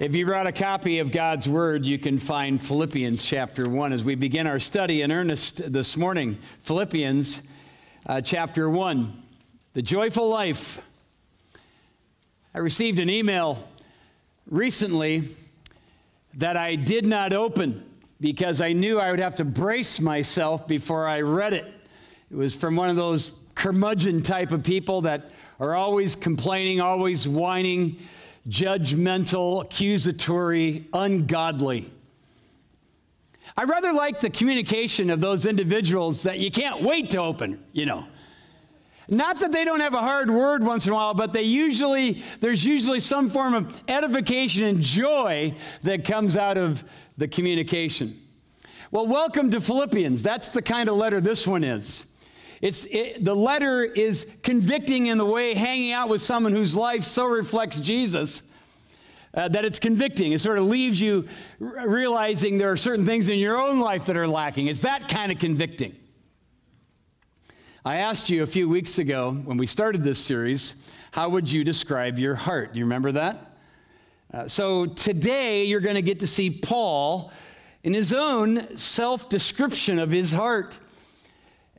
If you brought a copy of God's Word, you can find Philippians chapter 1 as we begin our study in earnest this morning. Philippians uh, chapter 1, the joyful life. I received an email recently that I did not open because I knew I would have to brace myself before I read it. It was from one of those curmudgeon type of people that are always complaining, always whining judgmental, accusatory, ungodly. I rather like the communication of those individuals that you can't wait to open, you know. Not that they don't have a hard word once in a while, but they usually, there's usually some form of edification and joy that comes out of the communication. Well, welcome to Philippians. That's the kind of letter this one is. It's, it, the letter is convicting in the way hanging out with someone whose life so reflects Jesus uh, that it's convicting. It sort of leaves you r- realizing there are certain things in your own life that are lacking. It's that kind of convicting. I asked you a few weeks ago when we started this series, how would you describe your heart? Do you remember that? Uh, so today you're going to get to see Paul in his own self description of his heart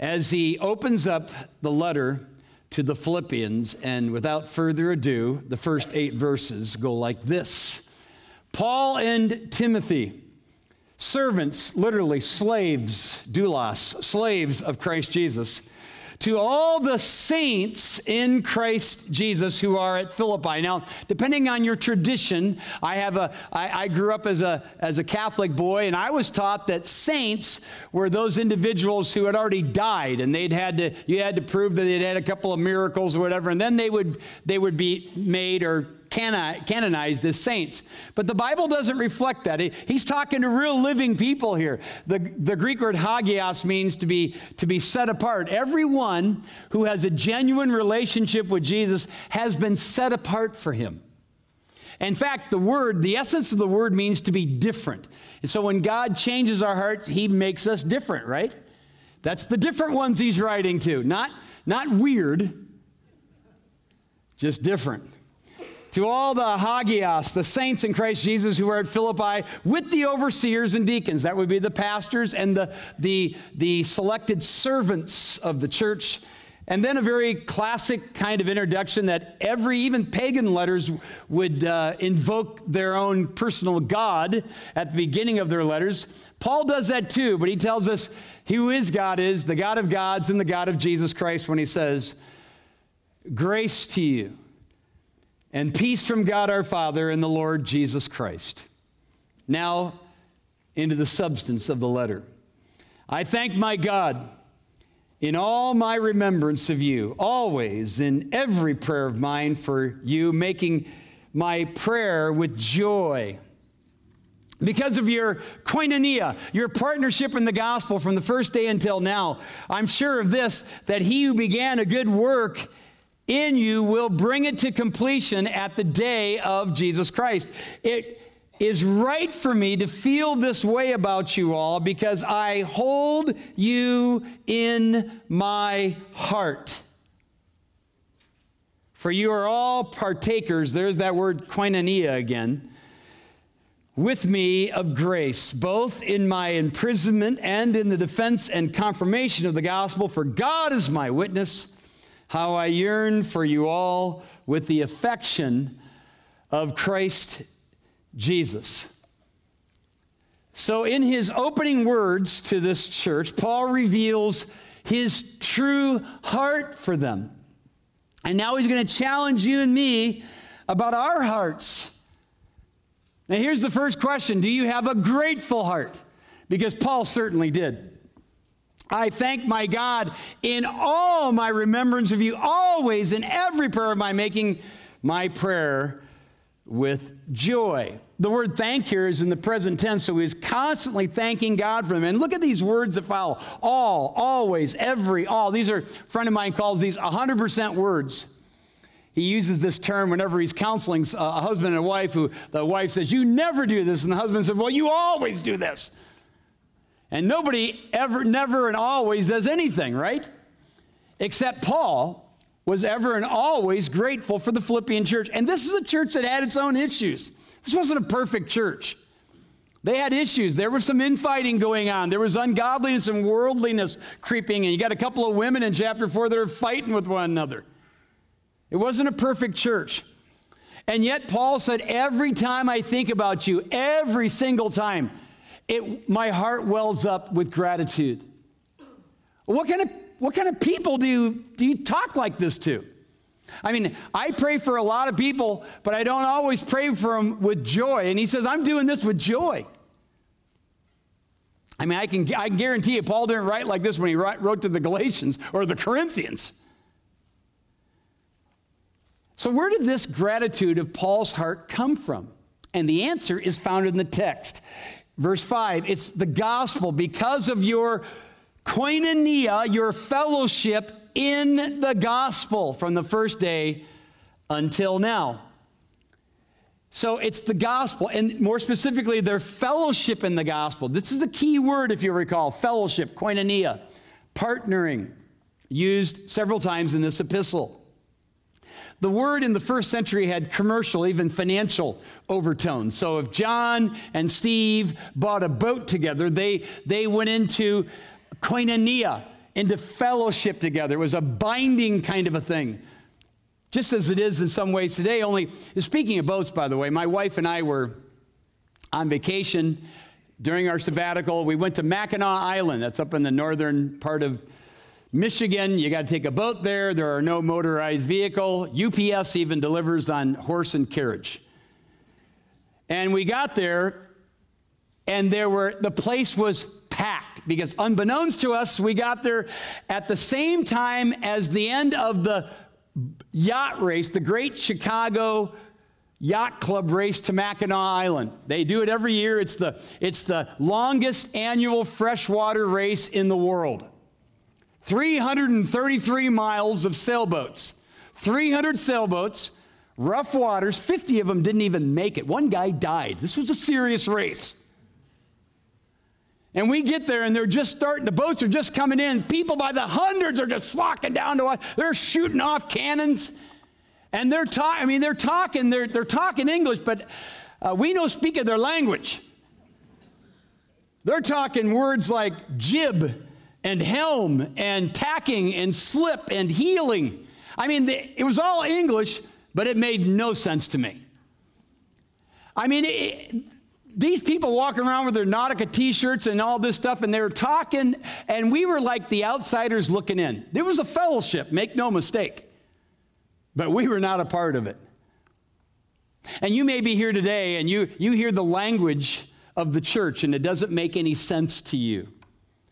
as he opens up the letter to the Philippians. And without further ado, the first eight verses go like this Paul and Timothy, servants, literally slaves, doulos, slaves of Christ Jesus to all the saints in Christ Jesus who are at Philippi. Now, depending on your tradition, I have a I, I grew up as a as a Catholic boy, and I was taught that saints were those individuals who had already died, and they'd had to you had to prove that they'd had a couple of miracles or whatever, and then they would they would be made or canonized as saints. But the Bible doesn't reflect that. He's talking to real living people here. The, the Greek word hagios means to be, to be set apart. Everyone who has a genuine relationship with Jesus has been set apart for him. In fact, the word, the essence of the word means to be different. And so when God changes our hearts, he makes us different, right? That's the different ones he's writing to. Not, not weird, just different to all the hagios, the saints in Christ Jesus who are at Philippi, with the overseers and deacons. That would be the pastors and the, the, the selected servants of the church. And then a very classic kind of introduction that every, even pagan letters, would uh, invoke their own personal God at the beginning of their letters. Paul does that too, but he tells us who his God is, the God of gods and the God of Jesus Christ, when he says, Grace to you and peace from God our Father and the Lord Jesus Christ. Now, into the substance of the letter. I thank my God in all my remembrance of you, always in every prayer of mine for you, making my prayer with joy. Because of your koinonia, your partnership in the gospel from the first day until now, I'm sure of this that he who began a good work in you will bring it to completion at the day of Jesus Christ. It is right for me to feel this way about you all because I hold you in my heart. For you are all partakers, there's that word koinonia again, with me of grace, both in my imprisonment and in the defense and confirmation of the gospel. For God is my witness how I yearn for you all with the affection of Christ Jesus. So, in his opening words to this church, Paul reveals his true heart for them. And now he's going to challenge you and me about our hearts. Now, here's the first question Do you have a grateful heart? Because Paul certainly did. I thank my God in all my remembrance of you, always in every prayer of my making my prayer with joy. The word thank here is in the present tense, so he's constantly thanking God for them. And look at these words that follow all, always, every, all. These are, a friend of mine calls these 100% words. He uses this term whenever he's counseling uh, a husband and a wife who the wife says, You never do this. And the husband says, Well, you always do this. And nobody ever, never, and always does anything, right? Except Paul was ever and always grateful for the Philippian church. And this is a church that had its own issues. This wasn't a perfect church. They had issues. There was some infighting going on. There was ungodliness and worldliness creeping in. You got a couple of women in chapter 4 that are fighting with one another. It wasn't a perfect church. And yet, Paul said, Every time I think about you, every single time, it, my heart wells up with gratitude. What kind, of, what kind of people do you, do you talk like this to? I mean, I pray for a lot of people, but I don't always pray for them with joy. And he says, I'm doing this with joy. I mean, I can, I can guarantee you, Paul didn't write like this when he wrote to the Galatians or the Corinthians. So, where did this gratitude of Paul's heart come from? And the answer is found in the text. Verse 5 it's the gospel because of your koinonia, your fellowship in the gospel from the first day until now. So it's the gospel, and more specifically, their fellowship in the gospel. This is a key word, if you recall fellowship, koinonia, partnering, used several times in this epistle. The word in the first century had commercial, even financial overtones. So if John and Steve bought a boat together, they, they went into koinonia, into fellowship together. It was a binding kind of a thing. Just as it is in some ways today, only speaking of boats, by the way, my wife and I were on vacation during our sabbatical. We went to Mackinac Island, that's up in the northern part of Michigan. You got to take a boat there. There are no motorized vehicle. UPS even delivers on horse and carriage. And we got there, and there were the place was packed because unbeknownst to us, we got there at the same time as the end of the yacht race, the Great Chicago Yacht Club race to Mackinac Island. They do it every year. It's the, it's the longest annual freshwater race in the world. 333 miles of sailboats, 300 sailboats, rough waters. 50 of them didn't even make it. One guy died. This was a serious race. And we get there and they're just starting, the boats are just coming in. People by the hundreds are just flocking down to us. They're shooting off cannons. And they're talking, I mean, they're talking, they're, they're talking English, but uh, we don't speak of their language. They're talking words like jib and helm and tacking and slip and heeling. I mean, it was all English, but it made no sense to me. I mean, it, these people walking around with their Nautica t shirts and all this stuff, and they were talking, and we were like the outsiders looking in. There was a fellowship, make no mistake, but we were not a part of it. And you may be here today and you, you hear the language of the church, and it doesn't make any sense to you.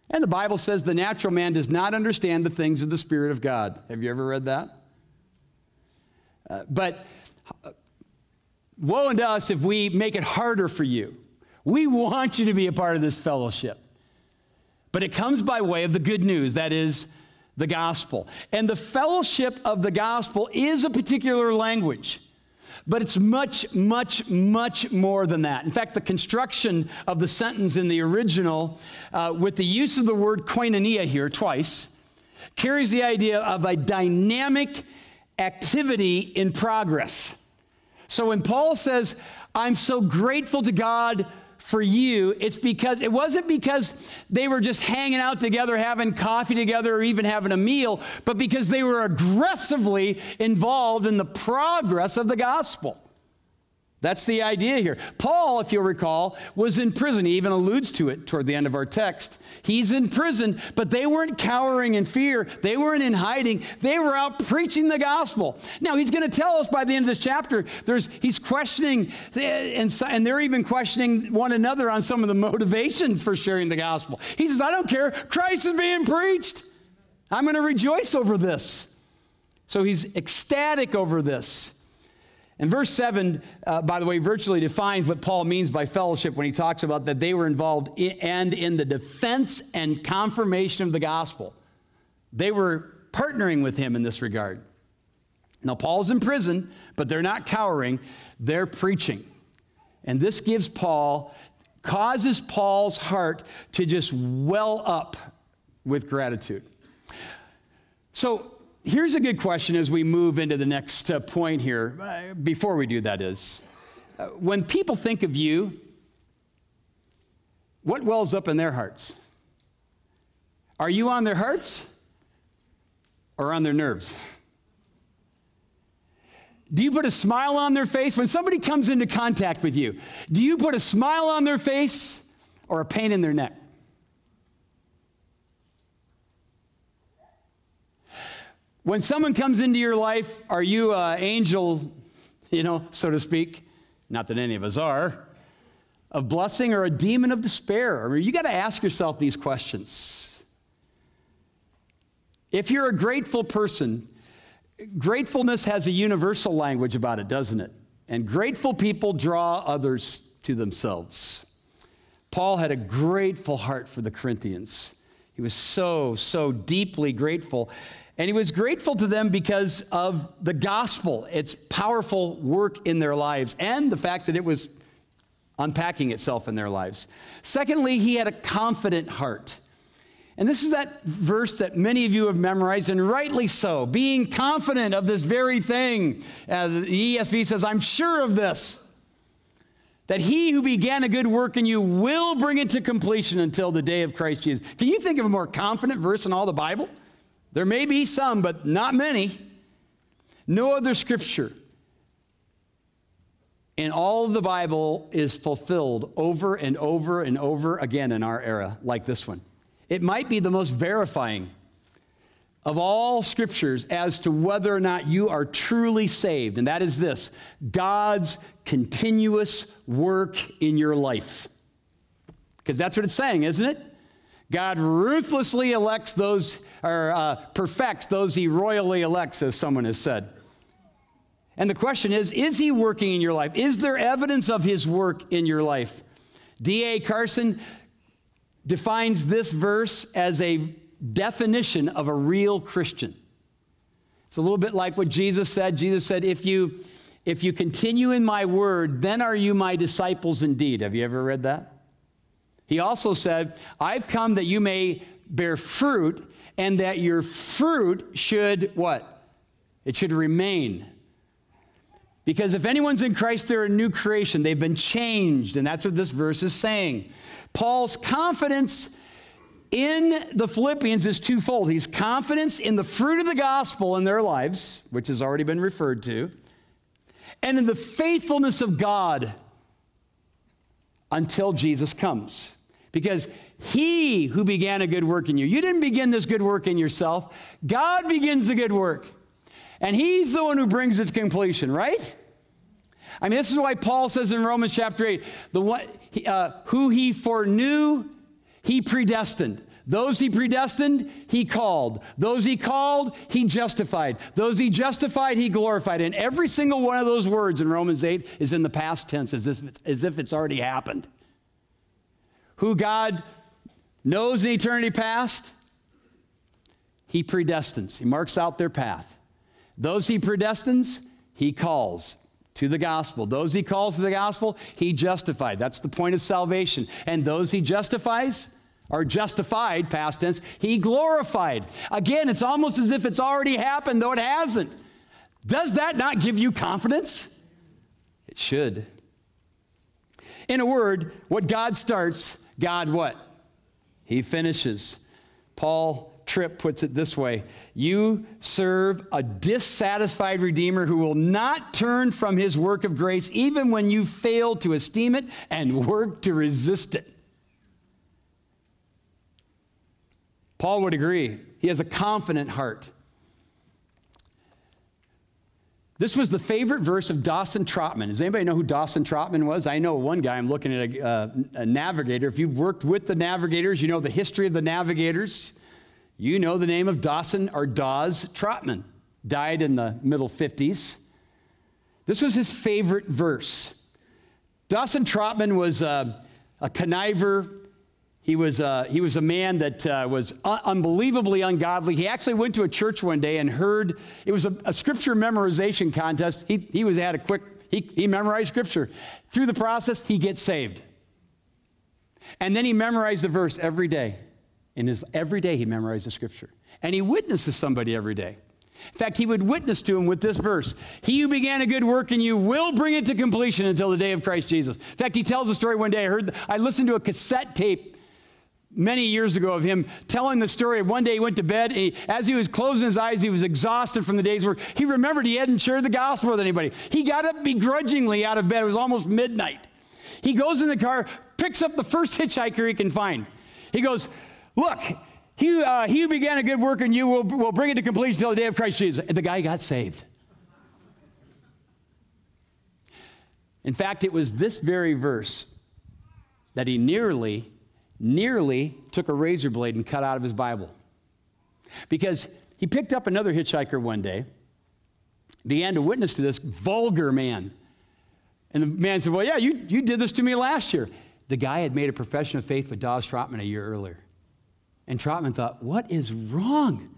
And the Bible says the natural man does not understand the things of the Spirit of God. Have you ever read that? Uh, but woe unto us if we make it harder for you. We want you to be a part of this fellowship. But it comes by way of the good news, that is, the gospel. And the fellowship of the gospel is a particular language. But it's much, much, much more than that. In fact, the construction of the sentence in the original, uh, with the use of the word koinonia here twice, carries the idea of a dynamic activity in progress. So when Paul says, I'm so grateful to God for you, it's because it wasn't because they were just hanging out together, having coffee together, or even having a meal, but because they were aggressively involved in the progress of the gospel. That's the idea here. Paul, if you'll recall, was in prison. He even alludes to it toward the end of our text. He's in prison, but they weren't cowering in fear. They weren't in hiding. They were out preaching the gospel. Now, he's going to tell us by the end of this chapter, there's, he's questioning, eh, and, and they're even questioning one another on some of the motivations for sharing the gospel. He says, I don't care. Christ is being preached. I'm going to rejoice over this. So he's ecstatic over this. And verse 7, uh, by the way, virtually defines what Paul means by fellowship when he talks about that they were involved in, and in the defense and confirmation of the gospel. They were partnering with him in this regard. Now, Paul's in prison, but they're not cowering, they're preaching. And this gives Paul, causes Paul's heart to just well up with gratitude. So, here's a good question as we move into the next uh, point here. Uh, before we do that is, uh, when people think of you, what wells up in their hearts? Are you on their hearts or on their nerves? Do you put a smile on their face when somebody comes into contact with you? Do you put a smile on their face or a pain in their neck? When someone comes into your life, are you an angel, you know, so to speak? Not that any of us are, of blessing or a demon of despair? I mean, you got to ask yourself these questions. If you're a grateful person, gratefulness has a universal language about it, doesn't it? And grateful people draw others to themselves. Paul had a grateful heart for the Corinthians. He was so, so deeply grateful. And he was grateful to them because of the gospel, its powerful work in their lives, and the fact that it was unpacking itself in their lives. Secondly, he had a confident heart. And this is that verse that many of you have memorized, and rightly so, being confident of this very thing. Uh, the ESV says, I'm sure of this, that he who began a good work in you will bring it to completion until the day of Christ Jesus. Can you think of a more confident verse in all the Bible? There may be some, but not many. No other scripture in all of the Bible is fulfilled over and over and over again in our era, like this one. It might be the most verifying of all scriptures as to whether or not you are truly saved, and that is this God's continuous work in your life. Because that's what it's saying, isn't it? God ruthlessly elects those, or uh, perfects those he royally elects, as someone has said. And the question is Is he working in your life? Is there evidence of his work in your life? D.A. Carson defines this verse as a definition of a real Christian. It's a little bit like what Jesus said. Jesus said, If you, if you continue in my word, then are you my disciples indeed. Have you ever read that? He also said, I've come that you may bear fruit and that your fruit should what? It should remain. Because if anyone's in Christ, they're a new creation. They've been changed. And that's what this verse is saying. Paul's confidence in the Philippians is twofold. He's confidence in the fruit of the gospel in their lives, which has already been referred to, and in the faithfulness of God until Jesus comes. Because he who began a good work in you, you didn't begin this good work in yourself. God begins the good work. And he's the one who brings it to completion, right? I mean, this is why Paul says in Romans chapter 8, the one, uh, who he foreknew, he predestined. Those he predestined, he called. Those he called, he justified. Those he justified, he glorified. And every single one of those words in Romans 8 is in the past tense, as if it's, as if it's already happened who God knows in eternity past, He predestines. He marks out their path. Those He predestines, He calls to the gospel. Those He calls to the gospel, He justified. That's the point of salvation. And those He justifies, are justified, past tense, He glorified. Again, it's almost as if it's already happened, though it hasn't. Does that not give you confidence? It should. In a word, what God starts, God what? He finishes. Paul Tripp puts it this way You serve a dissatisfied Redeemer who will not turn from his work of grace even when you fail to esteem it and work to resist it. Paul would agree. He has a confident heart. This was the favorite verse of Dawson Trotman. Does anybody know who Dawson Trotman was? I know one guy. I'm looking at a, uh, a, navigator. If you've worked with the navigators, you know the history of the navigators. You know the name of Dawson or Dawes Trotman. Died in the middle 50s. This was his favorite verse. Dawson Trotman was a, a conniver, he was, uh, he was a man that uh, was un- unbelievably ungodly. He actually went to a church one day and heard, it was a, a scripture memorization contest. He, he was, had a quick, he, he memorized scripture. Through the process, he gets saved. And then he memorized the verse every day. In his every day, he memorized the scripture. And he witnesses somebody every day. In fact, he would witness to him with this verse He who began a good work in you will bring it to completion until the day of Christ Jesus. In fact, he tells a story one day. I heard, I listened to a cassette tape many years ago of him telling the story of one day he went to bed. He, as he was closing his eyes, he was exhausted from the day's work. He remembered he hadn't shared the gospel with anybody. He got up begrudgingly out of bed. It was almost midnight. He goes in the car, picks up the first hitchhiker he can find. He goes, Look, he, uh, he began a good work in you will, will bring it to completion until the day of Christ Jesus. And the guy got saved. In fact, it was this very verse that he nearly, nearly took a razor blade and cut out of his Bible. Because he picked up another hitchhiker one day, began to witness to this vulgar man. And the man said, Well, yeah, you, you did this to me last year. The guy had made a profession of faith with Dawes Trotman a year earlier. And Trotman thought, what is wrong?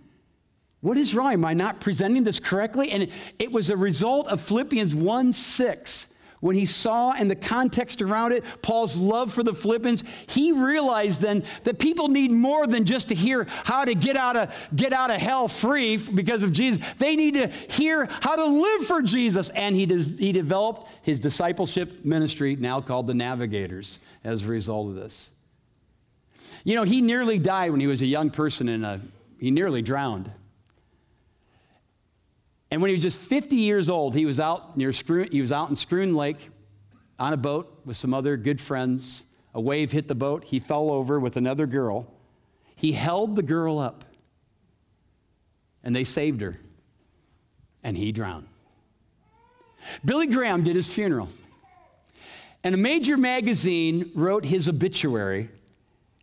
What is wrong? Am I not presenting this correctly? And it, it was a result of Philippians 1 6. When he saw in the context around it Paul's love for the Philippians, he realized then that people need more than just to hear how to get out of, get out of hell free because of Jesus. They need to hear how to live for Jesus. And he, des, he developed his discipleship ministry, now called the Navigators, as a result of this. You know, he nearly died when he was a young person and he nearly drowned. And when he was just 50 years old, he was out near Schroon, he was out in Schroon Lake on a boat with some other good friends. A wave hit the boat. He fell over with another girl. He held the girl up, and they saved her, and he drowned. Billy Graham did his funeral. And a major magazine wrote his obituary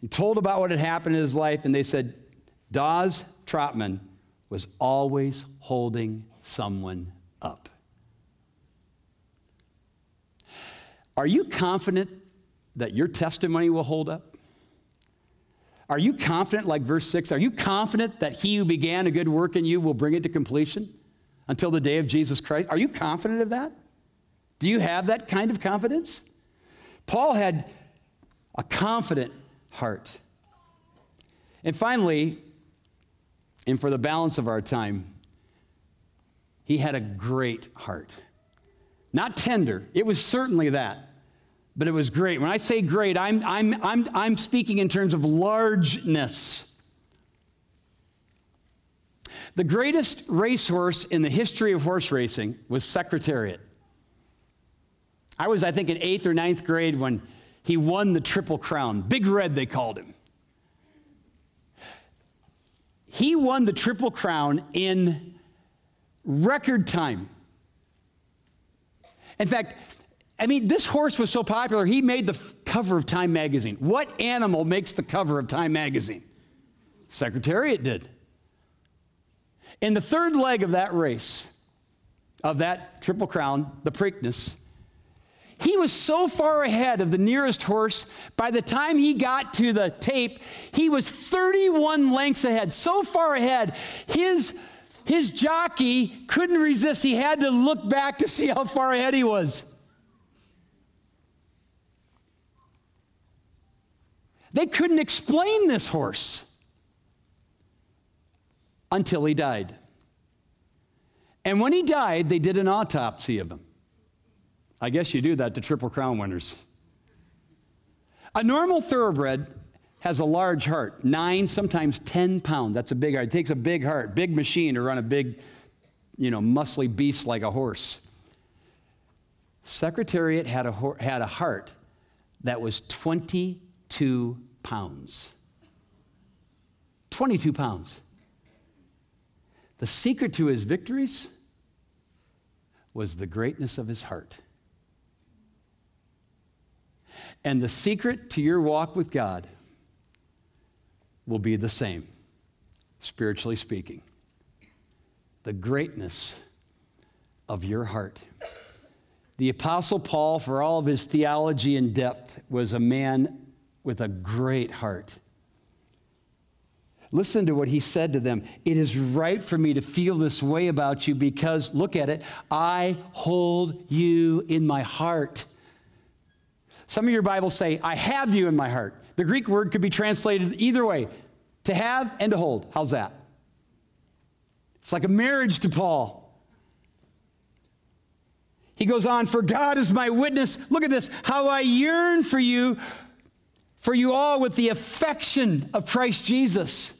and told about what had happened in his life, and they said, Dawes Trotman was always holding someone up. Are you confident that your testimony will hold up? Are you confident, like verse 6, are you confident that he who began a good work in you will bring it to completion until the day of Jesus Christ? Are you confident of that? Do you have that kind of confidence? Paul had a confident heart. And finally, and for the balance of our time, he had a great heart. Not tender, it was certainly that, but it was great. When I say great, I'm, I'm, I'm, I'm speaking in terms of largeness. The greatest racehorse in the history of horse racing was Secretariat. I was, I think, in eighth or ninth grade when he won the Triple Crown. Big Red, they called him. He won the Triple Crown in record time. In fact, I mean, this horse was so popular, he made the f- cover of Time magazine. What animal makes the cover of Time magazine? Secretariat did. In the third leg of that race, of that Triple Crown, the Preakness, he was so far ahead of the nearest horse, by the time he got to the tape, he was 31 lengths ahead, so far ahead. His, his jockey couldn't resist. He had to look back to see how far ahead he was. They couldn't explain this horse until he died. And when he died, they did an autopsy of him. I guess you do that to Triple Crown winners. A normal thoroughbred has a large heart, nine, sometimes 10 pounds. That's a big heart. It takes a big heart, big machine to run a big, you know, muscly beast like a horse. Secretariat had a, had a heart that was 22 pounds. 22 pounds. The secret to his victories was the greatness of his heart. And the secret to your walk with God will be the same, spiritually speaking. The greatness of your heart. The Apostle Paul, for all of his theology and depth, was a man with a great heart. Listen to what he said to them. It is right for me to feel this way about you because, look at it, I hold you in my heart. Some of your Bibles say, I have you in my heart. The Greek word could be translated either way to have and to hold. How's that? It's like a marriage to Paul. He goes on, For God is my witness. Look at this, how I yearn for you, for you all with the affection of Christ Jesus.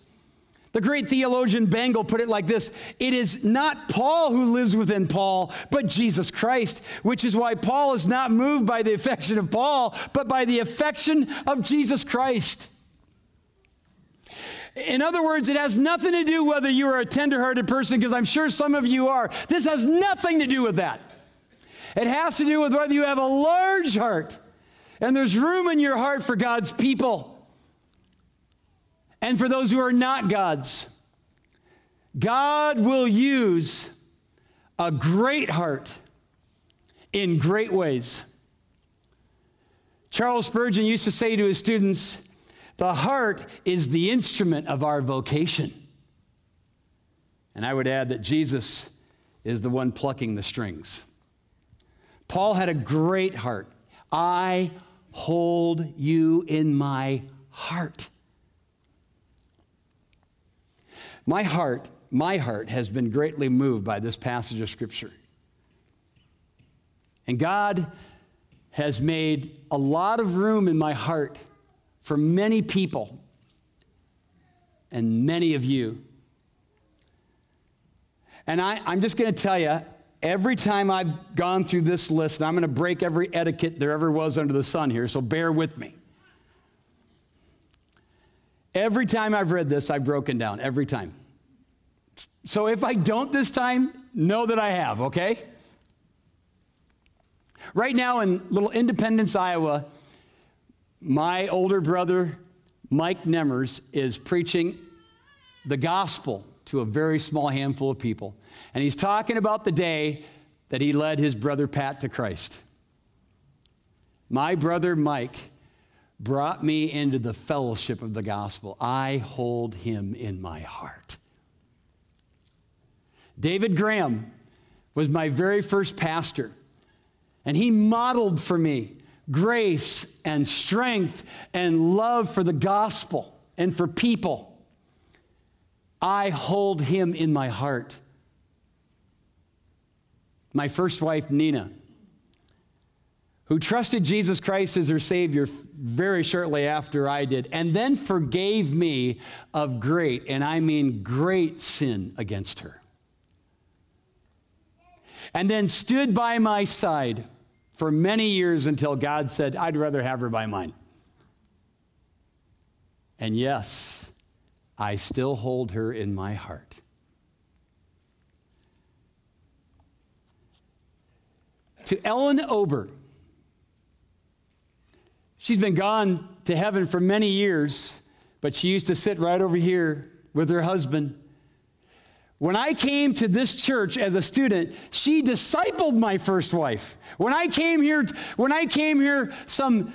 The great theologian Bengel put it like this It is not Paul who lives within Paul, but Jesus Christ, which is why Paul is not moved by the affection of Paul, but by the affection of Jesus Christ. In other words, it has nothing to do whether you are a tenderhearted person, because I'm sure some of you are. This has nothing to do with that. It has to do with whether you have a large heart and there's room in your heart for God's people and for those who are not God's. God will use a great heart in great ways. Charles Spurgeon used to say to his students, The heart is the instrument of our vocation. And I would add that Jesus is the one plucking the strings. Paul had a great heart. I hold you in my heart. My heart, my heart has been greatly moved by this passage of Scripture. And God has made a lot of room in my heart for many people and many of you. And I, am just going to tell you, every time I've gone through this list, and I'm going to break every etiquette there ever was under the sun here, so bear with me. Every time I've read this, I've broken down, every time. So if I don't this time, know that I have, okay? Right now in little Independence, Iowa, my older brother, Mike Nemmers, is preaching the gospel to a very small handful of people. And he's talking about the day that he led his brother Pat to Christ. My brother Mike brought me into the fellowship of the gospel. I hold him in my heart. David Graham was my very first pastor, and he modeled for me grace and strength and love for the gospel and for people. I hold him in my heart. My first wife, Nina, who trusted Jesus Christ as her Savior very shortly after I did, and then forgave me of great, and I mean great sin against her. And then stood by my side for many years until God said, I'd rather have her by mine. And yes, I still hold her in my heart. To Ellen Ober, she's been gone to heaven for many years, but she used to sit right over here with her husband. When I came to this church as a student, she discipled my first wife. When I came here, when I came here some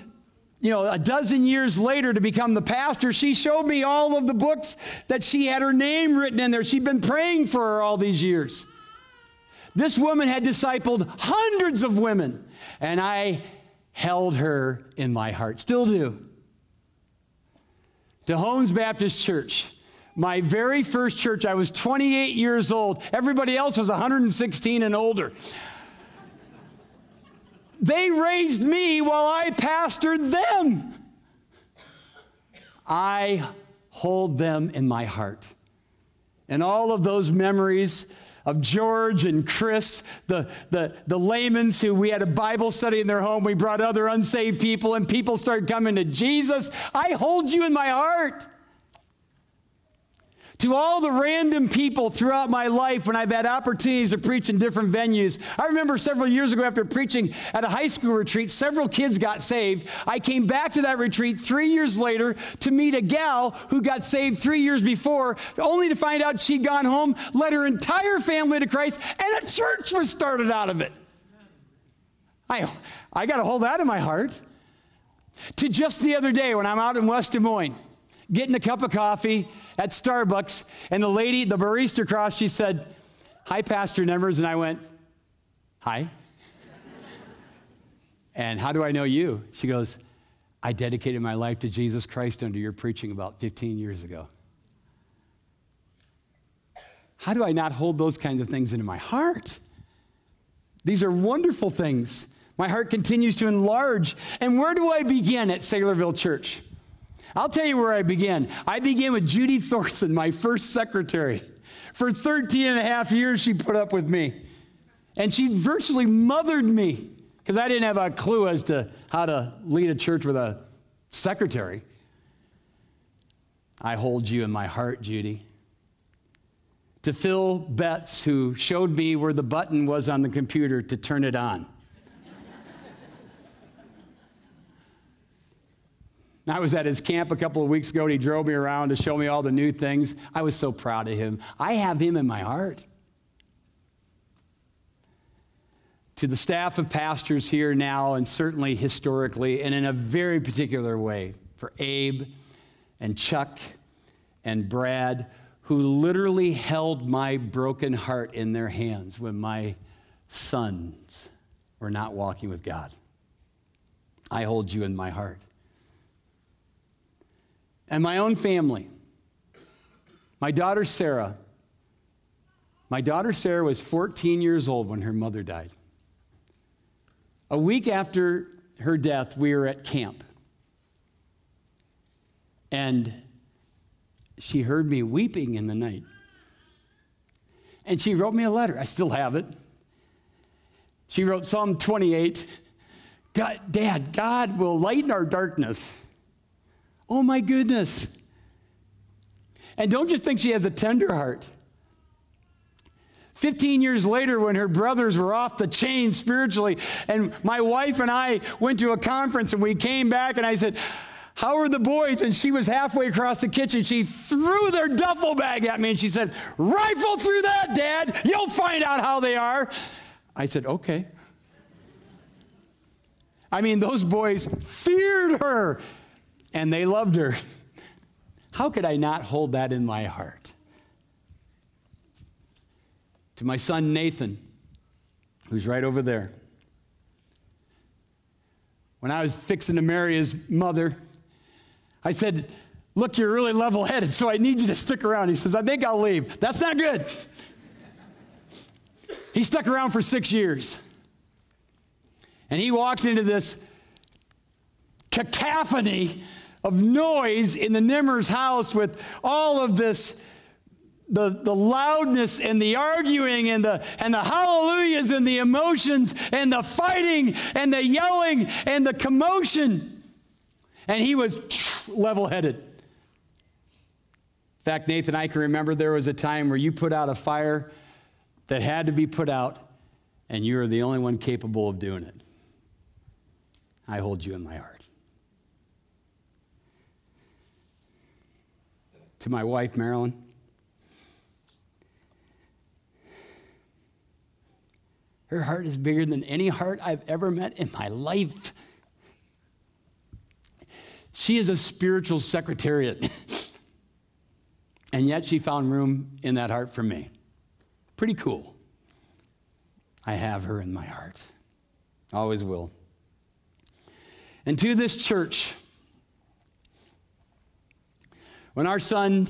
you know, a dozen years later to become the pastor, she showed me all of the books that she had her name written in there. She'd been praying for her all these years. This woman had discipled hundreds of women, and I held her in my heart, still do. To Holmes Baptist Church, my very first church, I was 28 years old. Everybody else was 116 and older. They raised me while I pastored them. I hold them in my heart. And all of those memories of George and Chris, the, the, the laymen's who we had a Bible study in their home. We brought other unsaved people, and people started coming to Jesus. I hold you in my heart to all the random people throughout my life when I've had opportunities to preach in different venues. I remember several years ago after preaching at a high school retreat, several kids got saved. I came back to that retreat three years later to meet a gal who got saved three years before, only to find out she'd gone home, led her entire family to Christ, and a church was started out of it. I, I got to hold that in my heart. To just the other day when I'm out in West Des Moines, getting a cup of coffee at Starbucks, and the lady, the barista across, she said, Hi, Pastor Nemmers. And I went, Hi. and how do I know you? She goes, I dedicated my life to Jesus Christ under your preaching about 15 years ago. How do I not hold those kinds of things into my heart? These are wonderful things. My heart continues to enlarge. And where do I begin at Saylorville Church? I'll tell you where I began. I began with Judy Thorson, my first secretary. For 13 and a half years, she put up with me. And she virtually mothered me because I didn't have a clue as to how to lead a church with a secretary. I hold you in my heart, Judy. To Phil Betts, who showed me where the button was on the computer to turn it on. I was at his camp a couple of weeks ago and he drove me around to show me all the new things. I was so proud of him. I have him in my heart. To the staff of pastors here now, and certainly historically, and in a very particular way, for Abe and Chuck and Brad, who literally held my broken heart in their hands when my sons were not walking with God. I hold you in my heart and my own family. My daughter Sarah. My daughter Sarah was 14 years old when her mother died. A week after her death, we were at camp. And she heard me weeping in the night. And she wrote me a letter. I still have it. She wrote Psalm 28 God, Dad, God will lighten our darkness Oh my goodness. And don't just think she has a tender heart. 15 years later, when her brothers were off the chain spiritually, and my wife and I went to a conference and we came back, and I said, How are the boys? And she was halfway across the kitchen. She threw their duffel bag at me and she said, Rifle through that, Dad. You'll find out how they are. I said, Okay. I mean, those boys feared her and they loved her. How could I not hold that in my heart? To my son Nathan, who's right over there. When I was fixing to marry his mother, I said, Look, you're really level headed, so I need you to stick around. He says, I think I'll leave. That's not good. he stuck around for six years. And he walked into this cacophony of noise in the Nemmers' house with all of this the, the loudness and the arguing and the, and the hallelujahs and the emotions and the fighting and the yelling and the commotion. And he was level headed. In fact, Nathan, I can remember there was a time where you put out a fire that had to be put out, and you are the only one capable of doing it. I hold you in my heart. To my wife, Marilyn. Her heart is bigger than any heart I've ever met in my life. She is a spiritual secretariat. and yet she found room in that heart for me. Pretty cool. I have her in my heart. Always will. And to this church, when our son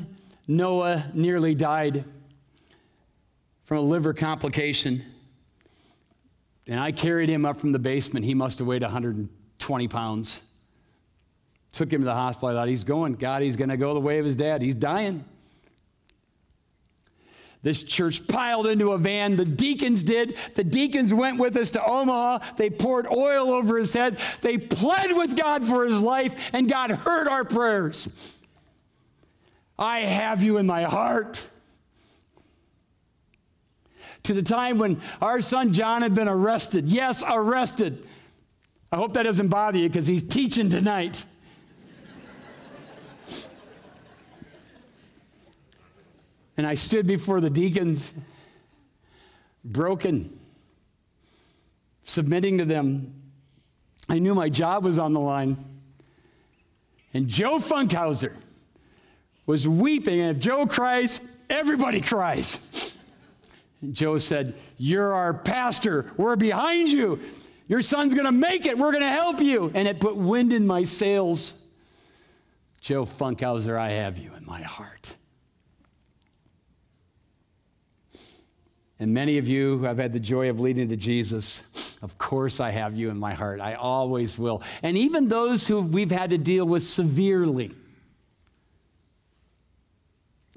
Noah nearly died from a liver complication, and I carried him up from the basement, he must have weighed 120 pounds. Took him to the hospital. I thought, he's going. God, he's going to go the way of his dad. He's dying. This church piled into a van. The deacons did. The deacons went with us to Omaha. They poured oil over his head. They pled with God for his life, and God heard our prayers. I have you in my heart. To the time when our son John had been arrested. Yes, arrested. I hope that doesn't bother you because he's teaching tonight. and I stood before the deacons, broken, submitting to them. I knew my job was on the line. And Joe Funkhauser, was weeping. And if Joe cries, everybody cries. And Joe said, You're our pastor. We're behind you. Your son's going to make it. We're going to help you. And it put wind in my sails. Joe Funkhauser, I have you in my heart. And many of you who have had the joy of leading to Jesus, of course, I have you in my heart. I always will. And even those who we've had to deal with severely.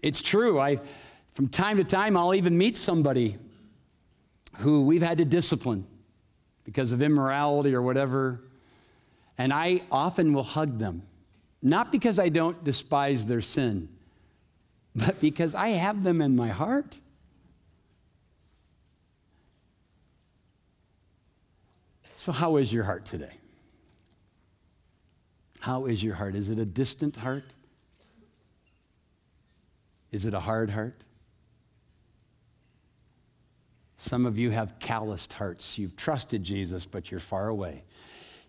It's true. I, from time to time, I'll even meet somebody who we've had to discipline because of immorality or whatever. And I often will hug them, not because I don't despise their sin, but because I have them in my heart. So, how is your heart today? How is your heart? Is it a distant heart? Is it a hard heart? Some of you have calloused hearts. You've trusted Jesus, but you're far away.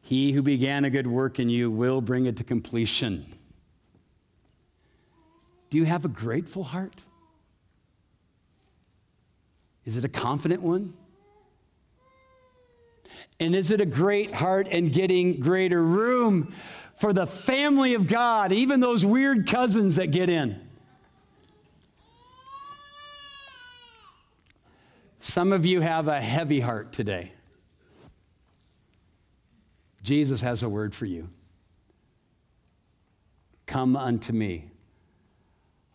He who began a good work in you will bring it to completion. Do you have a grateful heart? Is it a confident one? And is it a great heart and getting greater room for the family of God, even those weird cousins that get in? Some of you have a heavy heart today. Jesus has a word for you. Come unto me,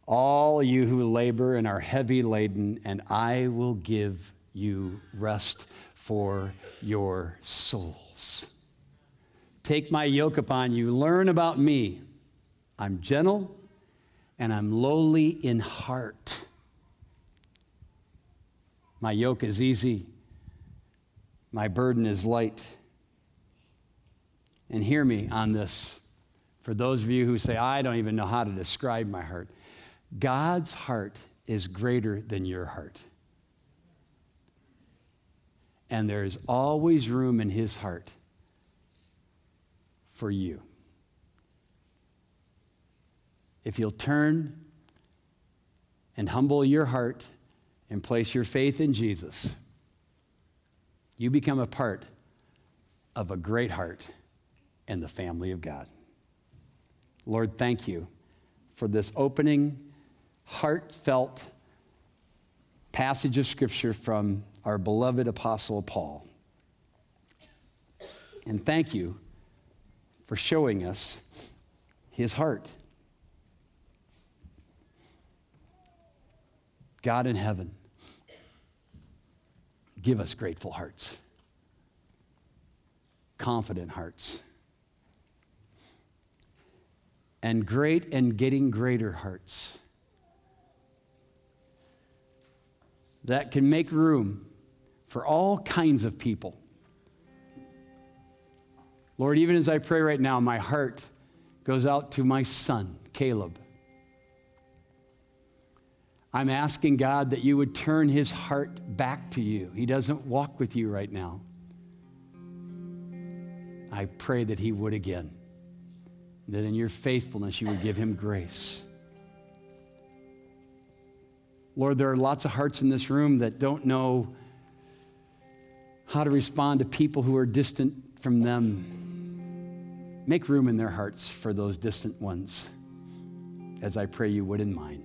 all you who labor and are heavy laden, and I will give you rest for your souls. Take my yoke upon you, learn about me. I'm gentle and I'm lowly in heart my yoke is easy, my burden is light. And hear me on this. For those of you who say, I don't even know how to describe my heart, God's heart is greater than your heart. And there's always room in His heart for you. If you'll turn and humble your heart and place your faith in Jesus, you become a part of a great heart and the family of God. Lord, thank you for this opening, heartfelt passage of Scripture from our beloved Apostle Paul. And thank you for showing us his heart. God in heaven, Give us grateful hearts, confident hearts, and great and getting greater hearts that can make room for all kinds of people. Lord, even as I pray right now, my heart goes out to my son, Caleb. I'm asking God that you would turn his heart back to you. He doesn't walk with you right now. I pray that he would again, that in your faithfulness you would give him grace. Lord, there are lots of hearts in this room that don't know how to respond to people who are distant from them. Make room in their hearts for those distant ones, as I pray you would in mine.